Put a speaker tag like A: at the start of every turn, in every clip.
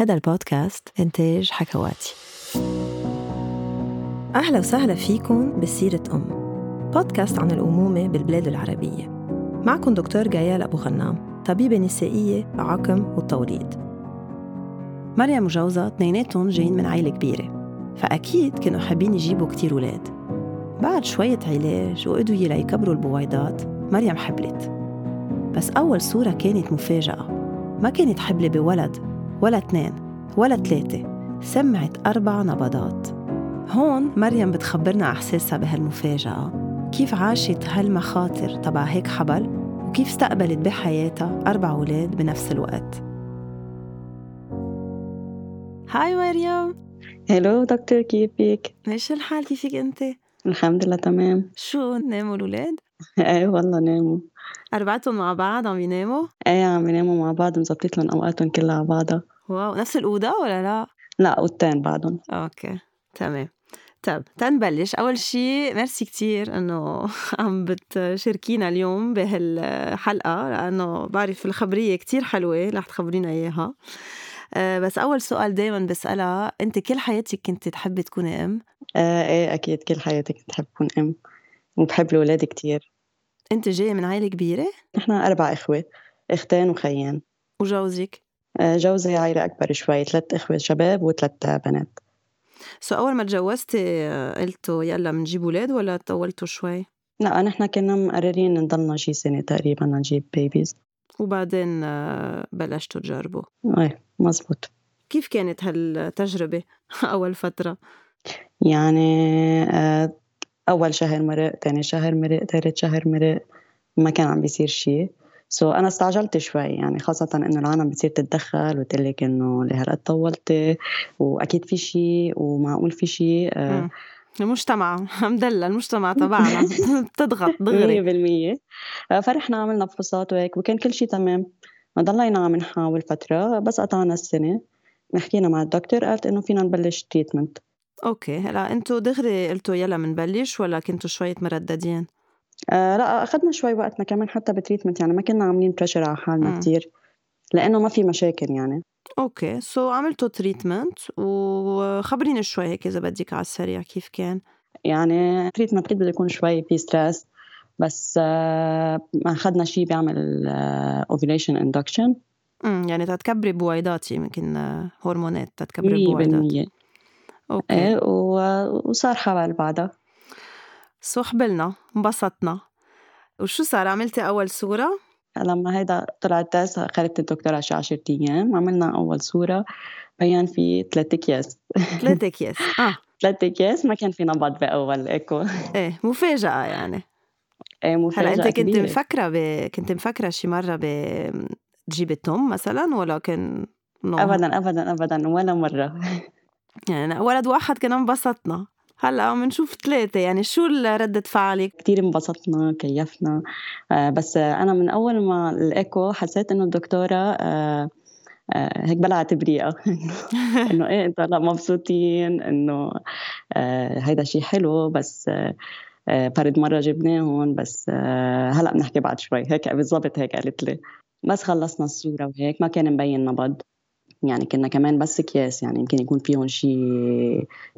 A: هذا البودكاست إنتاج حكواتي. أهلا وسهلا فيكم بسيرة أم. بودكاست عن الأمومة بالبلاد العربية. معكم دكتور جايال أبو غنام طبيبة نسائية بعقم والتوليد. مريم وجوزها اثنيناتهم جايين من عائلة كبيرة فأكيد كانوا حابين يجيبوا كتير ولاد. بعد شوية علاج وأدوية ليكبروا البويضات مريم حبلت. بس أول صورة كانت مفاجأة. ما كانت حبلة بولد ولا اثنين ولا ثلاثة سمعت أربع نبضات. هون مريم بتخبرنا إحساسها بهالمفاجأة. كيف عاشت هالمخاطر تبع هيك حبل؟ وكيف استقبلت بحياتها أربع أولاد بنفس الوقت؟ هاي مريم.
B: هلو دكتور كيفك؟
A: ماشي الحال؟ كيفك أنت؟
B: الحمد لله تمام.
A: شو ناموا الأولاد؟
B: إيه والله ناموا.
A: أربعتهم مع بعض عم يناموا؟
B: إيه عم يناموا مع بعض مزبطيت لهم أوقاتهم كلها على بعضها.
A: wow نفس الأوضة ولا لا؟
B: لا اوضتين بعدهم
A: okay تمام. طب تنبلش. أول شيء ميرسي كتير إنه عم بتشاركينا اليوم بهالحلقة لأنه بعرف الخبرية كتير حلوة رح تخبرينا إياها. أه بس أول سؤال دائما بسألها أنت كل حياتك كنت تحبي تكوني أم؟
B: آه إيه أكيد كل حياتي كنت بحب أكون أم وبحب الأولاد كتير.
A: انت جاية من عائلة كبيرة؟
B: نحن أربع إخوة إختين وخيين
A: وجوزك؟
B: آه جوزي عائلة أكبر شوي ثلاث إخوة شباب وثلاث بنات.
A: so أول ما تجوزتي آه، قلتوا يلا بنجيب أولاد ولا طولتوا شوي؟
B: لا نحن كنا مقررين نضلنا شي سنة تقريبا نجيب babies
A: وبعدين آه، بلشتوا تجربوا.
B: إيه مزبوط.
A: كيف كانت هالتجربة أول فترة؟
B: يعني أول شهر مرق تاني شهر مرق تالت شهر مرق ما كان عم بيصير شيء سو so أنا استعجلت شوي يعني خاصة إنه العالم بتصير تتدخل وتقول لك إنه لهالقد طولتي وأكيد في شيء ومعقول في شيء آه،.
A: المجتمع الحمد لله المجتمع تبعنا بتضغط دغري.
B: 100% آه، فرحنا عملنا فحوصات وهيك وكان كل شيء تمام. ضلينا عم نحاول فترة بس قطعنا السنة. حكينا مع الدكتور قالت إنه فينا نبلش treatment
A: okay هلا أنتوا دغري قلتوا يلا منبلش ولا كنتوا شوية مرددين؟
B: آه لا أخذنا شوي وقتنا كمان حتى ب treatment يعني ما كنا عاملين pressure على حالنا
A: مم.
B: كتير لأنه ما في مشاكل يعني.
A: okay so عملتوا treatment وخبريني شوي هيك إذا بدك على السريع كيف كان؟
B: يعني treatment أكيد بده يكون شوي في stress بس آه ما أخذنا شيء بيعمل ovulation induction
A: امم يعني تتكبري بويضات يمكن آه، هرمونات تتكبري بويضات
B: 100%
A: okay.
B: إيه و- وصار حبل بعدها.
A: so حبلنا انبسطنا. وشو صار؟ عملتي أول صورة؟
B: لما هيدا طلع ال test أخذت الدكتورة شي 10 أيام. عملنا أول صورة. بيان في ثلاث أكياس.
A: ثلاثة أكياس. آه.
B: ثلاث أكياس ما كان في نبض بأول إيكو.
A: إيه مفاجأة يعني.
B: إيه
A: هلا
B: مفاجأة
A: أنت كنت
B: كبيرة.
A: مفكرة ب... كنت مفكرة شي مرة ب تجيبي توم مثلا ولا كان نو
B: أبدا أبدا أبدا ولا مرة.
A: يعني ولد واحد كنا انبسطنا. هلأ عم نشوف ثلاثة يعني شو ردة فعلك؟
B: كتير انبسطنا كيفنا. آه بس أنا من أول ما الإيكو حسيت إنه الدكتورة آه آه هيك بلعت بريقا إنه إيه هلأ مبسوطين إنه هيدا شيء حلو بس فرد مرة جبناهم بس هلأ بنحكي بعد شوي. هيك بالضبط هيك قالت لي. بس خلصنا الصورة وهيك ما كان مبين نبض يعني كنا كمان بس اكياس يعني يمكن يكون فيهم شيء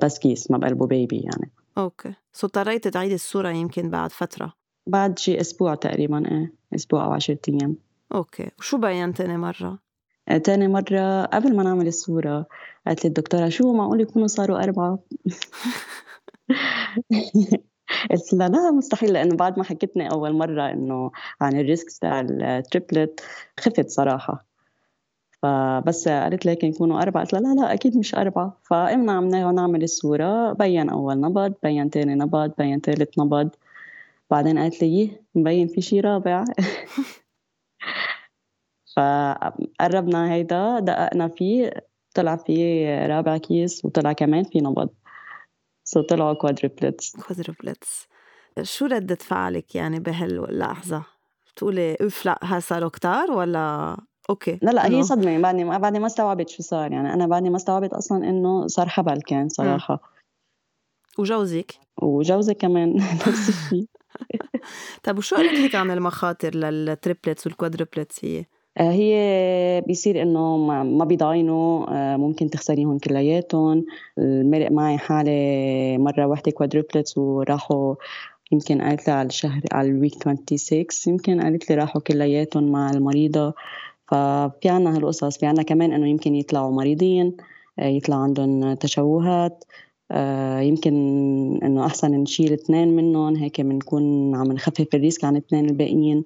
B: بس كيس ما بقلبه baby يعني.
A: okay. so اضطريتي تعيدي الصورة يمكن بعد فترة؟
B: بعد شي أسبوع تقريبا إيه أسبوع أو عشرة أيام.
A: okay. وشو بين تاني مرة؟
B: آه، تاني مرة قبل ما نعمل الصورة قالت لي الدكتورة شو معقول يكونوا صاروا أربعة؟ قلت لها لا مستحيل لأنه بعد ما حكتني أول مرة إنه عن ال risks تاع ال triplet خفت صراحة. فبس قالت لي يكونوا أربعة. قلت لها لا لا أكيد مش أربعة. فقمنا عملنا نعمل الصورة. بين أول نبض بين تاني نبض بين تالت نبض. بعدين قالت لي "ييه، مبين في شي رابع. فقربنا هيدا دققنا فيه طلع فيه رابع كيس وطلع كمان في نبض. so طلعوا quadruplets
A: quadruplets شو ردة فعلك يعني بهاللحظة؟ بتقولي أوف لا ها صاروا كتار ولا okay
B: لا لا هي صدمة. بعدني ما بعدني ما استوعبت شو صار يعني أنا بعدني ما استوعبت أصلا إنه صار حبل كان صراحة.
A: وجوزك؟
B: وجوزي كمان. نفس الشيء
A: طب وشو قالت لك عن المخاطر لل triplets وال quadruplets هي؟
B: آه، هي بيصير إنه ما بيضاينوا آه، ممكن تخسريهم كلياتهم مرق معي حالة مرة وحدة quadruplets وراحوا يمكن قالت لي على الشهر على ال week 26 يمكن قالت لي راحوا كلياتهم مع المريضة. ففي عنا هالقصص في عنا كمان إنه يمكن يطلعوا مريضين آه، يطلع عندهم تشوهات يمكن إنه أحسن نشيل اثنين منهم هيك بنكون عم نخفف ال risk عن الاثنين الباقيين.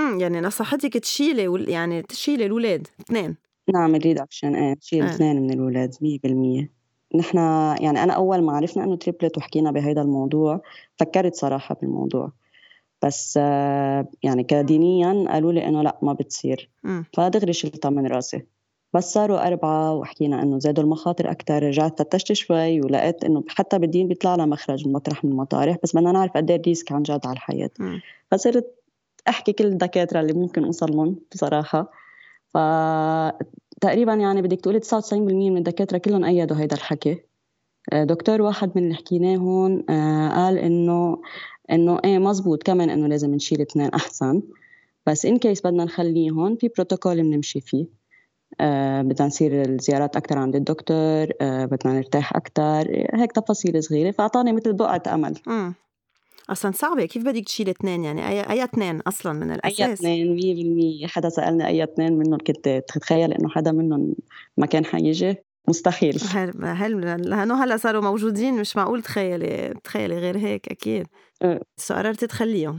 A: امم يعني نصحتك تشيلي يعني تشيلي الأولاد اثنين.
B: نعمل reduction إيه تشيل آه. اثنين من الأولاد 100% نحن يعني أنا أول ما عرفنا إنه triplet وحكينا بهذا الموضوع فكرت صراحة بالموضوع. بس يعني كدين يا قالوا لي إنه لا ما بتصير. فدغري شلتها من راسي. بس صاروا أربعة وحكينا إنه زادوا المخاطر أكثر رجعت فتشت شوي ولقيت إنه حتى بالدين بيطلع لها مخرج مطرح من المطارح بس بدنا نعرف قد إيه الريسك عن جد على الحياة. فصرت أحكي كل الدكاترة اللي ممكن أوصل لهم بصراحة. ف تقريبا يعني بدك تقولي 99% من الدكاترة كلهم أيدوا هيدا الحكي. دكتور واحد من اللي حكيناه هون آه، قال إنه إنه إيه مزبوط كمان إنه لازم نشيل اثنين أحسن. بس ان كيس بدنا نخليهم في بروتوكول بنمشي فيه. آه بدنا نصير الزيارات أكثر عند الدكتور آه بدنا نرتاح أكثر هيك تفاصيل صغيرة. فأعطاني مثل بقعة أمل.
A: أصلا صعبة. كيف بدك تشيل اثنين يعني؟ أي أي اثنين أصلا من الأساس؟
B: اي اثنين 100% حدا سألني أي اثنين منهم كنت تتخيل إنه حدا منهم ما كان حيجي؟ مستحيل.
A: هل لأنه هلا صاروا موجودين مش معقول تخيلي تخيلي غير هيك أكيد. أه. so قررتي تخليهم؟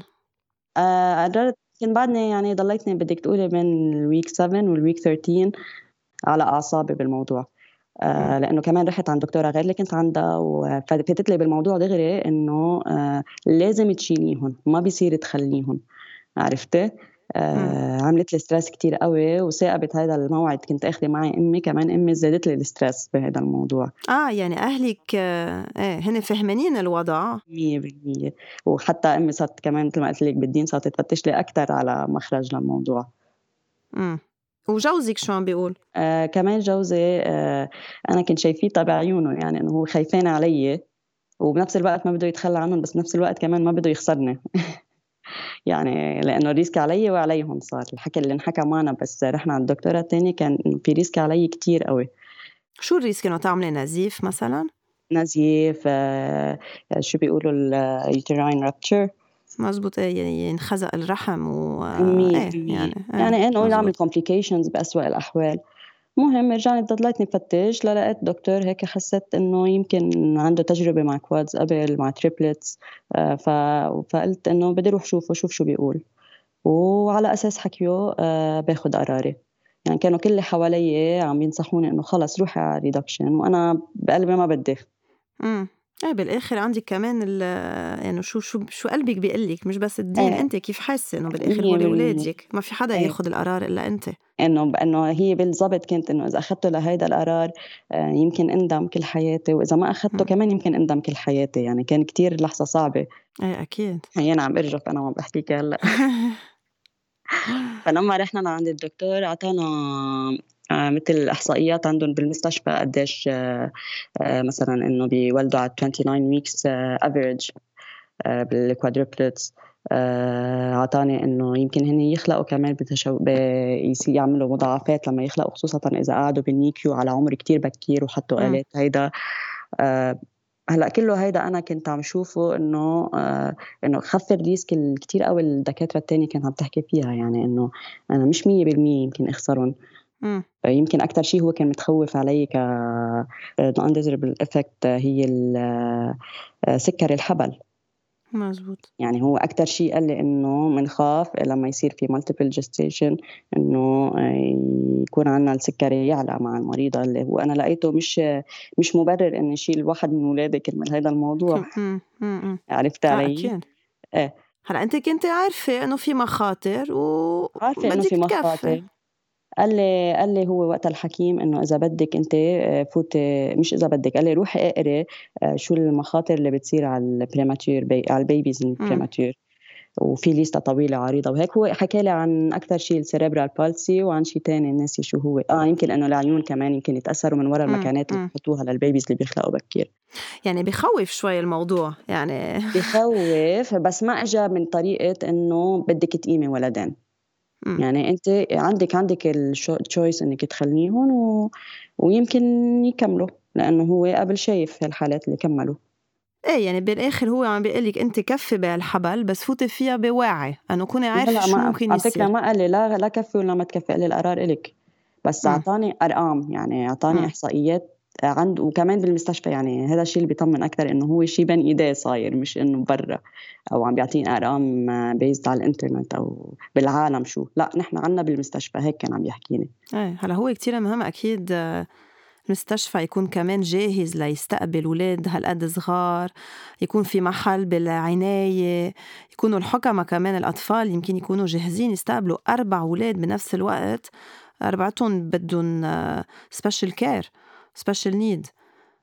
B: آه قررت كان بعدني يعني ضليتني بدك تقولي بين ال week 7 وال week 13 على أعصابي بالموضوع. آه لأنه كمان رحت عند دكتورة غير اللي كنت عندها وفتت لي بالموضوع دغري إنه آه لازم تشيليهم ما بيصير تخليهم. عرفتي؟ آه عملت لي stress كتير قوي وتاقبت هذا الموعد. كنت اخذه معي أمي كمان أمي زادت لي ال stress بهذا الموضوع.
A: آه يعني أهلك آه إيه هن فهمانين الوضع. 100%
B: وحتى أمي صارت كمان مثل ما قلت لك بالدين صارت تفتش لي أكثر على مخرج للموضوع.
A: امم وجوزك شو عم بيقول؟
B: آه كمان جوزي آه أنا كنت شايفيه بعيونه يعني إنه هو خايفين علي وبنفس الوقت ما بده يتخلى عنهم بس بنفس الوقت كمان ما بده يخسرني. يعني لأنه ريسك علي وعليهم صار. الحكي اللي انحكى معنا بس رحنا على الدكتورة الثانية كان في risk علي كتير قوي.
A: شو ال risk إنه تعملي نزيف مثلا؟
B: نزيف آه شو بيقولوا ال uterine rupture
A: مزبوط. يعني ينخزق الرحم و
B: إيه يعني يعني إنه يعمل complications باسوء الأحوال. المهم رجعت ضليتني فتش لقيت دكتور هيك حسيت إنه يمكن عنده تجربة مع quads قبل مع triplets آه،. فقلت إنه بدي أروح شوفه شوف شو بيقول. وعلى أساس حكيه آه، باخذ قراري. يعني كانوا كل اللي حوالي عم ينصحوني إنه خلص روحي على reduction وأنا بقلبي ما بدي.
A: امم إيه بالآخر عندك كمان ال يعني شو شو شو قلبك بيقول لك؟ مش بس الدين إيه. أنت كيف حاسة إنه بالآخر هول اولادك ما في حدا إيه. ياخذ القرار إلا أنت.
B: إنه إنه هي بالضبط كنت إنه إذا اخذته لهيدا القرار آه، يمكن اندم كل حياتي وإذا ما اخذته كمان يمكن اندم كل حياتي يعني كان كتير لحظة صعبة.
A: إيه أكيد.
B: هي أنا عم أرجف أنا وعم بحكيك هلأ. فلما رحنا لعند الدكتور أعطانا آه، مثل إحصائيات عندهم بالمستشفى قديش آه، آه، مثلا إنه بيولدوا على 29 weeks average بال quadruplets أعطاني إنه يمكن هن يخلقوا كمان بتشو... يعملوا مضاعفات لما يخلقوا خصوصا إذا قعدوا بال NICU على عمر كتير بكير وحطوا آلات. هيدا هلا كله هيدا أنا كنت عم شوفه إنه آه إنه خف ال risk الكثير قوي الدكاترة الثانية كانت عم تحكي فيها يعني إنه أنا مش 100% يمكن أخسرهم إمم. يمكن أكتر شيء هو كان متخوّف علي ك undesirable effect هي آه، سكّر الحبل.
A: مزبوط.
B: يعني هو أكتر شيء قال لي إنه بنخاف لمّا يصير في multiple gestation إنه يكون عندنا السكري يعلى مع المريضة اللي هو أنا لقيته مش مش مُبرر إني شيل واحد من ولادي كرمال هيدا الموضوع. عرفت آه، علي؟ أكيد.
A: إيه. هلأ أنتِ كنتِ عارفة إنه في مخاطر و
B: عارفة إنه في مخاطر. قال لي قال لي هو وقت الحكيم إنه إذا بدك أنت آه، فوتي مش إذا بدك قال لي روحي اقري آه، شو المخاطر اللي بتصير على ال premature b على ال babies ال premature وفي ليستا طويلة عريضة. وهيك هو حكى لي عن أكثر شيء ال cerebral palsy وعن شيء ثاني ناسي شو هو. آه يمكن إنه العيون كمان يمكن يتأثروا من وراء المكانات اللي بحطوها لل babies اللي بيخلقوا بكير.
A: يعني بخوف شوي الموضوع يعني.
B: بخوف بس ما اجى من طريقة إنه بدك تقيمي ولدين. م. يعني أنت عندك عندك ال choice إنك تخليهم و... ويمكن يكملوا لأنه هو قبل شايف هالحالات اللي كملوا.
A: إيه يعني بالآخر هو عم بيقول لك أنت كفي بالحبل بس فوتي فيها بواعي. انه كوني عارفة شو ممكن يصير
B: فكرة ما قال لي لا لا كفي ولا ما تكفي قال لي القرار إلك. بس أعطاني أرقام يعني أعطاني إحصائيات عند وكمان بالمستشفى يعني هذا الشيء اللي بيطمن أكثر إنه هو شيء بين إيديه صاير مش إنه برا أو عم بيعطيني ارقام based على الإنترنت أو بالعالم شو. لا نحن عنا بالمستشفى هيك كان عم يحكيني.
A: إيه هلا هو كتير مهم أكيد المستشفى يكون كمان جاهز ليستقبل أولاد هالقد صغار يكون في محل بالعناية يكونوا الحكمة كمان الأطفال يمكن يكونوا جاهزين يستقبلوا أربع أولاد بنفس الوقت أربعتهم بدهم special care special need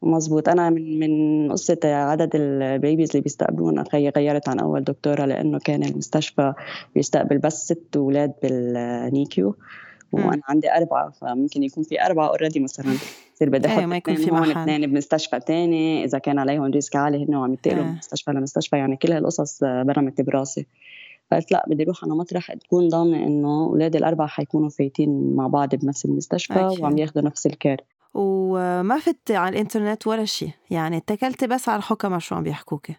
B: مزبوط أنا من من قصة عدد ال babies اللي بيستقبلونا غيرت عن أول دكتورة لأنه كان المستشفى بيستقبل بس ست أولاد بال NICU وأنا عندي أربعة فممكن يكون في أربعة already مثلا. يصير بدي أحط
A: ما يكون في هون
B: اثنين بمستشفى ثاني إذا كان عليهم risk عالي هن وعم ينتقلوا من مستشفى لمستشفى. يعني كل هالقصص برمت براسي. قلت لا بدي أروح على مطرح. تكون ضامنة إنه اولادي الأربعة حيكونوا فايتين مع بعض بنفس المستشفى أكيد. وعم ياخذوا نفس ال care
A: وما فتي على الإنترنت ولا شيء. يعني اتكلتي بس على الحكمة شو عم بيحكوكي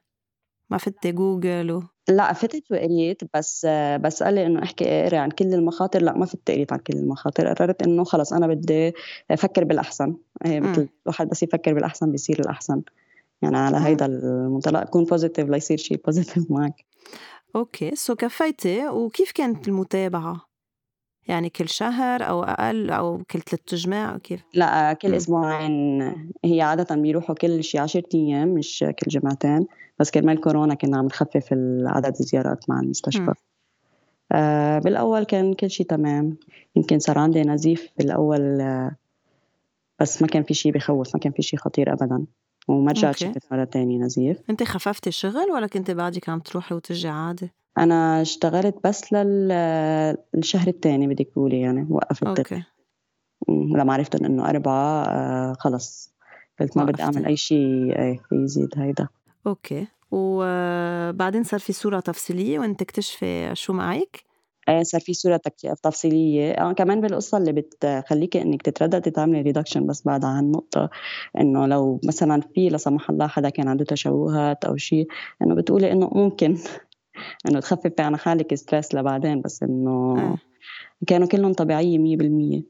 A: ما فتي جوجل و...
B: لا فتت وقريت بس بس قال لي إنه أحكي اقري عن كل المخاطر. لا ما فت قريت عن كل المخاطر. قررت إنه خلص أنا بدي أفكر بالأحسن. إيه، مثل الواحد بس يفكر بالأحسن بيصير الأحسن. يعني على هيدا المنطلق كون positive ليصير شيء positive معك.
A: okay so كفيتي. وكيف كانت المتابعة؟ يعني كل شهر أو أقل أو كل ثلاث جماع كيف؟
B: لا كل أسبوعين. هي عادة بيروحوا كل شي 10 أيام مش كل جمعتين. بس كرمال كورونا كنا عم نخفف عدد الزيارات مع المستشفى. آه بالأول كان كل شيء تمام. يمكن صار عندي نزيف بالأول آه بس ما كان في شيء بخوف ما كان في شيء خطير ابدا. وما رجعت شفت مرة تانية نزيف.
A: أنت خففتي الشغل ولا كنت بعدك عم تروحي وترجعي عادي؟
B: أنا اشتغلت بس للشهر الثاني بدك تقولي يعني وقفت okay. لما عرفت إنه أربعة آه خلص. قلت ما بدي أعمل أي شيء إيه يزيد هيدا.
A: أوكي. وبعدين صار في صورة تفصيلية وأنت تكتشفي شو معك؟
B: إيه صار في صورة تفصيلية. آه كمان بالقصة اللي بتخليكي إنك تترددي تعملي reduction بس بعد عن نقطة إنه لو مثلا في لا سمح الله حدا كان عنده تشوهات أو شيء إنه بتقولي إنه ممكن. إنه تخففي عن حالك stress لبعدين بس إنه آه. كانوا كلهم طبيعية مية بالمية.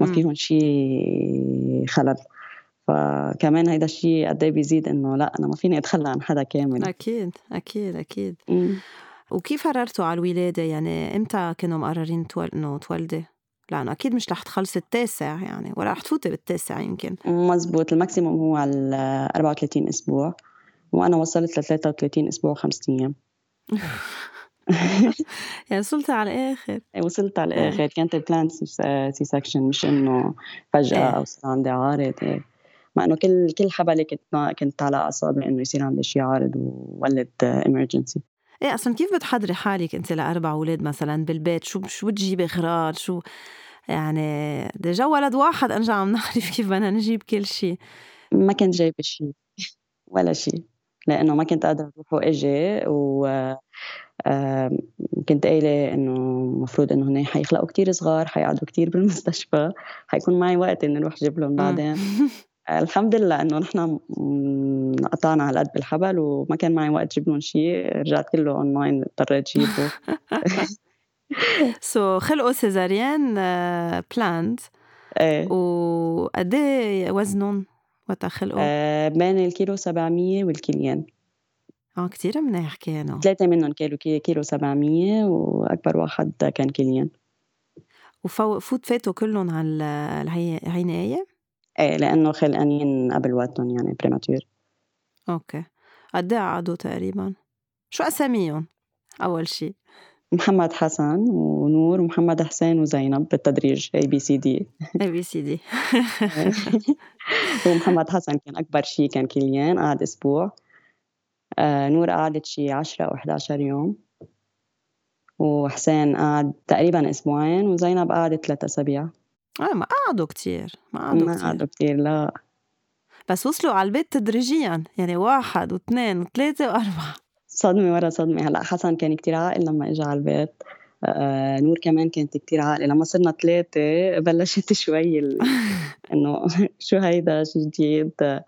B: ما فيهم شيء خلل. فكمان هيدا الشيء قد إيه بيزيد إنه لا أنا ما فيني أتخلى عن حدا كامل.
A: أكيد أكيد أكيد. مم. وكيف قررتوا على الولادة؟ يعني إمتى كانوا مقررين تول... إنه تولدي؟ لأنه أكيد مش رح تخلصي التاسع يعني ولا رح تفوتي بالتاسع يمكن.
B: مزبوط. ال maximum هو على 34 أسبوع وأنا وصلت ل 33 أسبوع وخمسة أيام.
A: يعني وصلت على الآخر
B: إيه، وصلت على الآخر كانت ال planned C-section مش إنه فجأة إيه. أو صار عندي عارض إيه. مع إنه كل كل حبلة كنت كنت على أعصابي إنه يصير عندي شيء عارض وولد emergency
A: إيه أصلا كيف بتحضري حالك أنت لأربع أولاد مثلا بالبيت؟ شو شو بتجيبي اغراض شو يعني déjà ولد واحد ارجع عم نعرف كيف بدنا نجيب كل شيء
B: ما كنت جايبة شيء ولا شيء لأنه ما كنت قادرة أروح واجي و كنت قايلة إنه المفروض إنه هن حيخلقوا كتير صغار حيقعدوا كتير بالمستشفى حيكون معي وقت إني أروح أجيب لهم بعدين. الحمد لله إنه نحن قطعنا على قد بالحبل وما كان معي وقت أجيب لهم شيء رجعت كله أونلاين اضطريت أجيبه
A: so so, خلقوا cesarean planned إيه. وقد إيه وزنهم وقت خلقوا؟
B: آه بين الكيلو 700 والكيليان
A: آه كتير منيح كانوا
B: ثلاثة منهم كيلو كيلو 700 وأكبر واحد كان كيليان
A: وفوت فاتوا كلهم على العناية؟
B: إيه لأنه خلقانين قبل وقتهم يعني premature
A: okay قد إيه قعدوا تقريبا؟ شو أساميهم أول شيء؟
B: محمد حسن ونور ومحمد حسين وزينب بالتدريج A B C D
A: A B C D
B: ومحمد حسن كان أكبر شيء كان كيليان قعد أسبوع. آه نور قعدت شي 10 أو 11 يوم. وحسين قعد تقريبا أسبوعين وزينب قعدت ثلاثة أسابيع.
A: آه ما قعدوا كتير ما قعدوا
B: ما قعدوا كتير لا.
A: بس وصلوا على البيت تدريجيا يعني واحد واثنين وثلاثة وأربعة.
B: صدمة ورا صدمة. هلأ حسن كان كتير عاقل لما اجى على البيت. آه نور كمان كانت كتير عاقلة. لما صرنا ثلاثة بلشت شوي ال... إنه شو هيدا؟ شو جديد؟ آه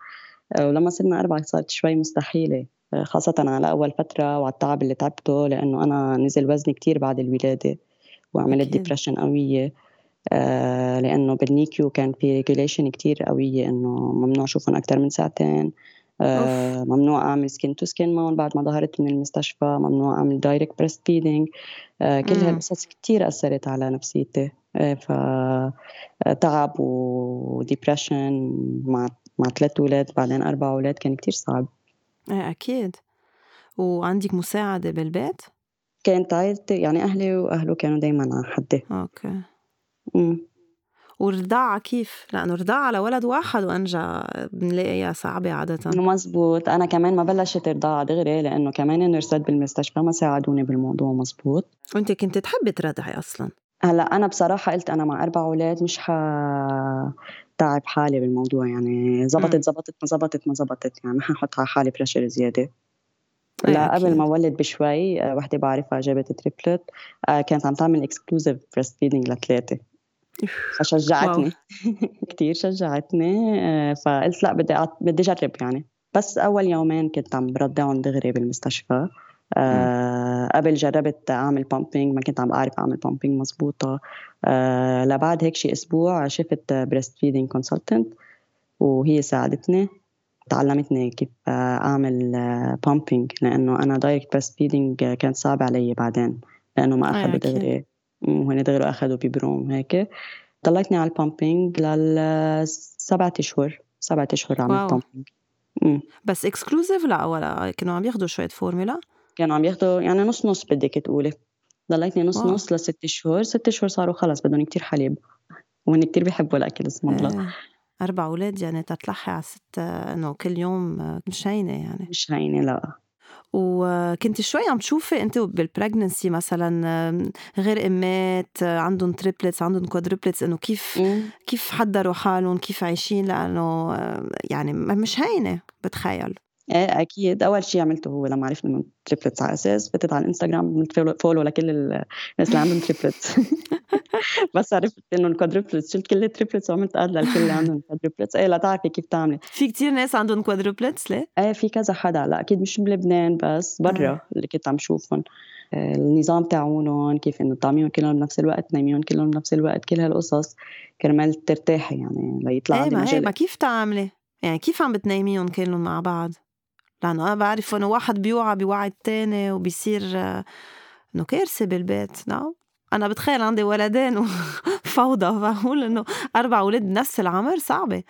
B: ولما صرنا أربعة صارت شوي مستحيلة. آه خاصة على أول فترة وعلى التعب اللي تعبته لأنه أنا نزل وزني كتير بعد الولادة وعملت ديبرشن قوية. آه لأنه بال NICU كان في regulation كتير قوية إنه ممنوع أشوفهم أكثر من ساعتين. آه ممنوع اعمل skin to skin معهم بعد ما ظهرت من المستشفى ممنوع اعمل direct breastfeeding آه كل هالقصص كثير أثرت على نفسيتي. آه فتعب و depression مع مع ثلاث أولاد بعدين أربع أولاد كان كثير صعب.
A: إيه أكيد. وعندك مساعدة بالبيت؟
B: كانت عائلتي يعني أهلي وأهله كانوا دائما على حدي.
A: okay. امم والرضاعة كيف؟ لأنه الرضاعة على ولد واحد وأنجق بنلاقيها صعبة عادة.
B: مزبوط. أنا كمان ما بلشت رضاعة دغري لأنه كمان النرسات بالمستشفى ما ساعدوني بالموضوع مزبوط.
A: وأنت كنت تحبي ترضعي أصلا؟
B: هلأ أنا بصراحة قلت أنا مع أربع أولاد مش ح تعب حالي بالموضوع يعني زبطت زبطت ما زبطت ما زبطت يعني ما ححط على حالي pressure زيادة. لا قبل ما ولد بشوي آه، وحدة بعرفها جابت triplet آه، كانت عم تعمل exclusive breastfeeding لثلاثة. فشجعتني. كثير شجعتني. آه، فقلت لا بدي بدي أجرب يعني. بس أول يومين كنت عم برضعهم دغري بالمستشفى. أه قبل جربت أعمل pumping ما كنت عم بعرف أعمل pumping مزبوطة. أه لبعد هيك شي أسبوع شفت breastfeeding consultant وهي ساعدتني. تعلمتني كيف أعمل pumping لأنه أنا direct breastfeeding كان صعب علي بعدين لأنه ما أخذوا دغري. وهن دغري أخذوا biberon هيك. ضليتني على ال pumping للسبعة أشهر سبعة أشهر عملت pumping
A: بس exclusive لا ولا كانوا عم ياخذوا شوية فورمولا
B: كانوا عم ياخذوا يعني نص نص بدك تقولي. ضليتني نص wow. نص لست شهور ست شهور صاروا خلص بدهم كتير حليب. وهن كتير بيحبوا الأكل اسم الله.
A: آه. أربع أولاد يعني تتلحي على ست إنه كل يوم مش هينة يعني.
B: مش هينة لا.
A: وكنت شوي عم تشوفي انت بال pregnancy مثلا غير امات عندهم triplets عندهم quadruplets إنه كيف. كيف حضروا حالهم كيف عايشين لأنه يعني مش هينة بتخيل
B: إيه أكيد أول شيء عملته هو لما عرفت إنه triplets على أساس فتت على الإنستغرام عملت follow لكل الناس اللي عندهم triplets بس عرفت إنه ال quadruplets شلت كل ال triplets وعملت add للكل اللي عندهم quadruplets إيه لتعرفي كيف تعملي
A: في كتير ناس عندهم quadruplets ليه؟
B: إيه في كذا حدا لا أكيد مش بلبنان بس برا آه. اللي كنت عم شوفهم النظام تبعونهم كيف إنه تطعميهم كلهم بنفس الوقت تنيميهم كلهم بنفس الوقت كل هالقصص كرمال ترتاحي يعني ليطلع
A: إيه ما هي ما كيف تعملي؟ يعني كيف عم بتنيميهم كلهم مع بعض؟ لأنه أنا بعرف إنه واحد بيوعى بيوعي التاني وبيصير إنه كارثة بالبيت نعم. أنا بتخيل عندي ولدين وفوضى فبقول إنه أربع أولاد بنفس العمر صعبة.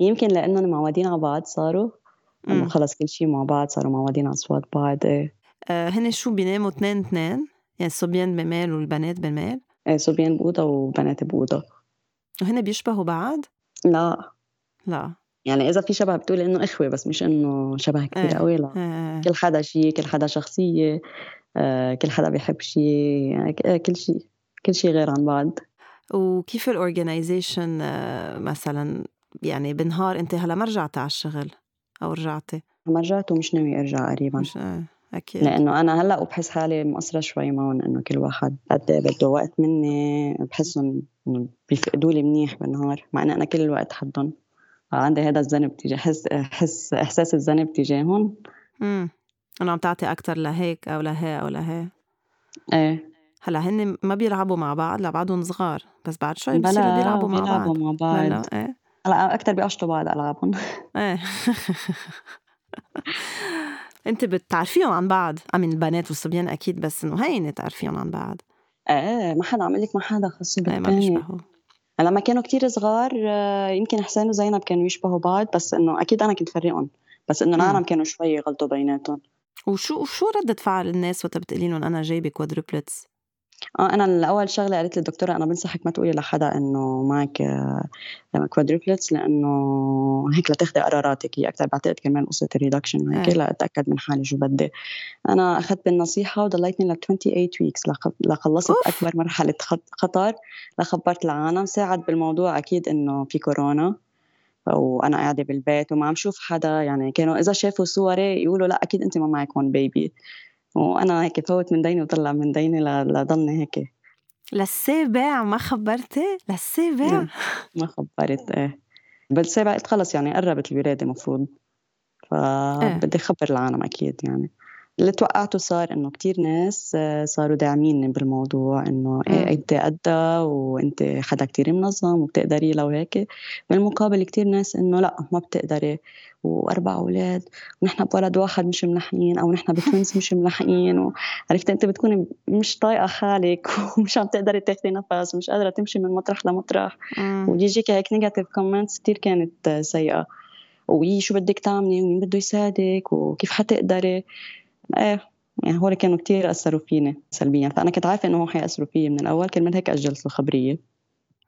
B: يمكن لأنهم معودين على بعض صاروا. إنه خلص كل شيء مع بعض صاروا معودين على أصوات بعض إيه.
A: آه هن شو بيناموا اثنين اثنين؟ يعني الصبيان بمال والبنات بمال
B: إيه صبيان بأوضة وبنات بأوضة.
A: وهن بيشبهوا بعض؟
B: لا.
A: لا.
B: يعني إذا في شبه بتقول إنه إخوة بس مش إنه شبه كثير إيه، قوي لا. إيه. كل حدا شيء كل حدا شخصية آه، كل حدا بيحب شيء يعني كل شيء كل شيء غير عن بعض.
A: وكيف الاورجنايزيشن آه، مثلا يعني بنهار أنت هلا ما رجعتي على الشغل أو رجعتي؟
B: ما رجعت ومش ناوي أرجع قريبا.
A: مش آه، أكيد.
B: لأنه أنا هلا وبحس حالي مقصرة شوي معهم إنه كل واحد قد بده وقت مني. بحسهم إنه بيفقدوا لي منيح بالنهار مع انه أنا كل الوقت حدهم. عندي هذا الذنب تجاه حس حس إحساس الذنب تجاههم
A: امم أنا عم تعطي أكثر لهيك أو لهي أو لهي.
B: إيه.
A: هلأ هن ما بيلعبوا مع بعض لبعضهم صغار بس بعد شوي بصيروا بيلعبوا مع
B: بيلعبوا بعض. مع بعض. هلا إيه. هلأ أكثر بيقشطوا بعض ألعابهم.
A: إيه. أنت بتعرفيهم عن بعض؟ امين البنات والصبيان أكيد بس إنه هينه تعرفيهم عن بعض؟
B: إيه ما حدا عم لك ما حدا خاص
A: بالتاني إيه ما بيشبهوا
B: لما كانوا كتير صغار آه، يمكن حسين وزينب كانوا يشبهوا بعض بس إنه أكيد أنا كنت فرقهم بس إنه العالم كانوا شوي يغلطوا بيناتهم
A: وشو شو ردة فعل الناس وقت بتقولي لهم أنا جايبة quadruplets؟
B: آه أنا الأول شغلة قالت لي الدكتورة أنا بنصحك ما تقولي لحدا إنه معك quadruplets آه، لأنه هيك لتاخذي قراراتك هي أكثر بعتقد كمان قصة ال reduction وهيك. لأتأكد من حالي شو بدي. أنا أخذت بالنصيحة وضليتني ل 28 weeks لخلصت أكبر مرحلة خطر لخبرت العالم ساعد بالموضوع أكيد إنه في كورونا وأنا قاعدة بالبيت وما عم شوف حدا يعني كانوا إذا شافوا صوري يقولوا لا أكيد انت ما معك هون بيبي وأنا هيك فوت من ديني وطلع من ديني لضلني هيك
A: للسابع ما خبرتي؟ للسابع؟
B: ما خبرت إيه بالسابع قلت خلص يعني قربت الولادة مفروض فبدي إيه. أخبر العالم أكيد يعني اللي توقعته صار إنه كتير ناس آه، صاروا داعميني بالموضوع إنه إيه أنت قدها وأنت حدا كتير منظم وبتقدري لو هيك. بالمقابل كتير ناس إنه لأ ما بتقدري. وأربع أولاد ونحن بولد واحد مش ملحقين أو نحن ب twins مش ملحقين وعرفت أنت بتكوني مش طايقة حالك ومش عم تقدري تاخذي نفس مش قادرة تمشي من مطرح لمطرح. ويجيك هيك negative comments كثير كانت سيئة. وي شو بدك تعملي؟ ومين بده يساعدك؟ وكيف حتقدري؟ إيه يعني هول كانوا كتير أثروا فيني سلبيا. فأنا كنت عارفة إنه هو حيأثروا فيي من الأول. كرمال هيك أجلت الخبرية.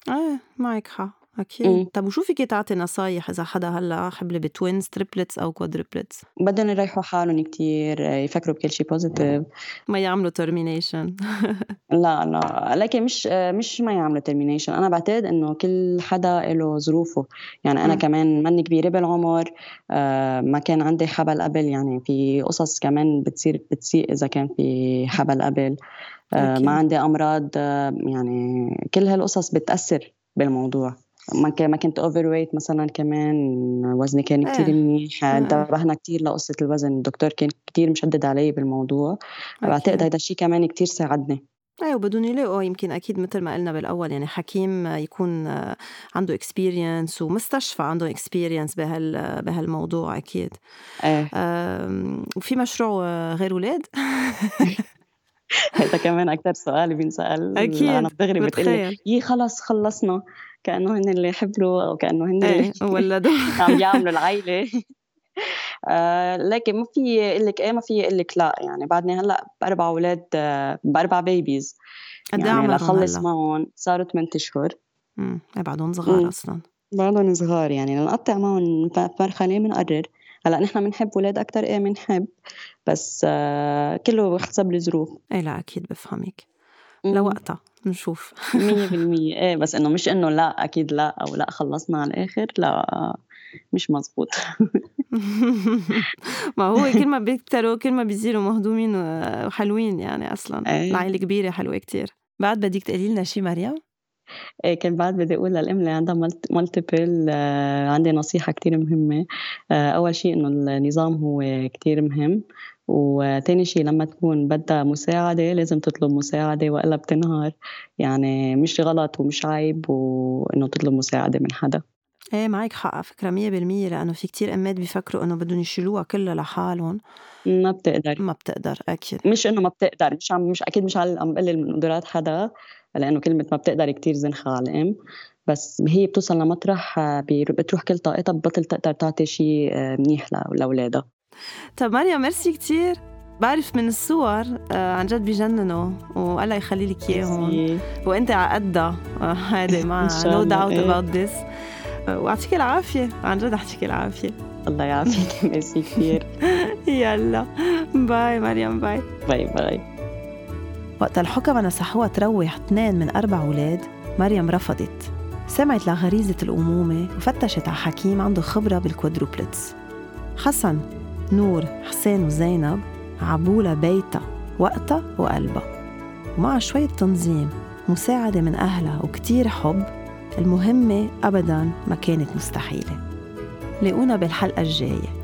A: إيه معك حق أكيد. مم. طب وشو فيك تعطي نصايح إذا حدا هلأ حبل ب twins triplets أو quadruplets
B: بدهم يريحوا حالهم كتير يفكروا بكل شيء positive
A: ما يعملوا termination
B: لا لا. لكن مش مش ما يعملوا termination أنا بعتقد إنه كل حدا له ظروفه. يعني أنا م. كمان ماني كبيرة بالعمر آه، ما كان عندي حبل قبل. يعني في قصص كمان بتصير بتسيء إذا كان في حبل قبل. آه، ما عندي أمراض آه، يعني كل هالقصص بتأثر بالموضوع. ما ما كنت overweight مثلا كمان وزني كان كثير إيه. منيح انتبهنا كثير لقصة الوزن الدكتور كان كثير مشدد علي بالموضوع بعتقد هذا الشيء كمان كثير ساعدني.
A: أيوه بدهم يلاقوا يمكن أكيد مثل ما قلنا بالأول يعني حكيم يكون عنده experience ومستشفى عنده experience بهال بهالموضوع أكيد. إيه وفي مشروع غير أولاد
B: هذا كمان أكثر سؤال بينسال
A: أكيد أنا
B: دغري بتقلي يي خلص خلصنا. كأنه هن اللي حبلوا أو كأنه هن
A: اللي
B: إيه،
A: ولدوا
B: عم يعملوا العيلة. آه لكن ما في أقول لك إيه ما في أقول لك لا. يعني بعدني هلأ بأربع أولاد آه بأربع بيبيز
A: قد يعني
B: لخلص معهم صاروا 8 أشهر.
A: امم بعدهم صغار أصلا.
B: بعدهم صغار يعني لنقطع معهم مرحله بنقرر؟ هلا نحن بنحب أولاد أكثر إيه بنحب بس آه كله حسب الظروف
A: إيه لا أكيد بفهمك. لوقتها نشوف.
B: 100% إيه بس إنه مش إنه لا أكيد لا أو لا خلصنا على الآخر لا مش مزبوط.
A: ما هو كل ما بيكتروا كل ما بيصيروا مهضومين وحلوين يعني أصلا. أيه. العائله كبيرة حلوة كتير. بعد بدك تقولي لنا شيء مريم؟
B: إيه كان بعد بدي أقول للأم اللي عندها مالتيبل آه عندي نصيحة كتير مهمة. آه أول شيء إنه النظام هو كتير مهم. وتاني شيء لما تكون بدها مساعدة لازم تطلب مساعدة وإلا بتنهار يعني مش غلط ومش عيب وإنه تطلب مساعدة من حدا.
A: إيه معك حق على فكرة مية بالمية لأنه في كتير أمات بيفكروا إنه بدهم يشيلوها كلها لحالهم.
B: ما بتقدر.
A: ما بتقدر أكيد.
B: مش إنه ما بتقدر مش عم مش أكيد مش عم بقلل من قدرات حدا. لأنه كلمة ما بتقدر كتير زنخة على الأم. بس هي بتوصل لمطرح بتروح كل طاقتها ببطل تقدر تعطي شيء منيح لأولادها.
A: طب مريم ميرسي كتير. بعرف من الصور آه، عن جد بجننوا والله يخلي لك إياهم. وأنت على قدها. هيدي ما no doubt about this ويعطيك العافية. عن جد يعطيك العافية.
B: الله يعافيك. ميرسي كثير
A: يلا. bye مريم bye
B: bye bye
A: وقت الحكمة نصحوها تروح اثنين من أربع أولاد مريم رفضت. سمعت لغريزة الأمومة وفتشت على حكيم عنده خبرة بال quadruplets حسن نور حسين وزينب عبولة بيتها وقتها وقلبها ومع شوية تنظيم مساعدة من أهلها وكتير حب المهمة أبدا ما كانت مستحيلة. لاقونا بالحلقة الجاية.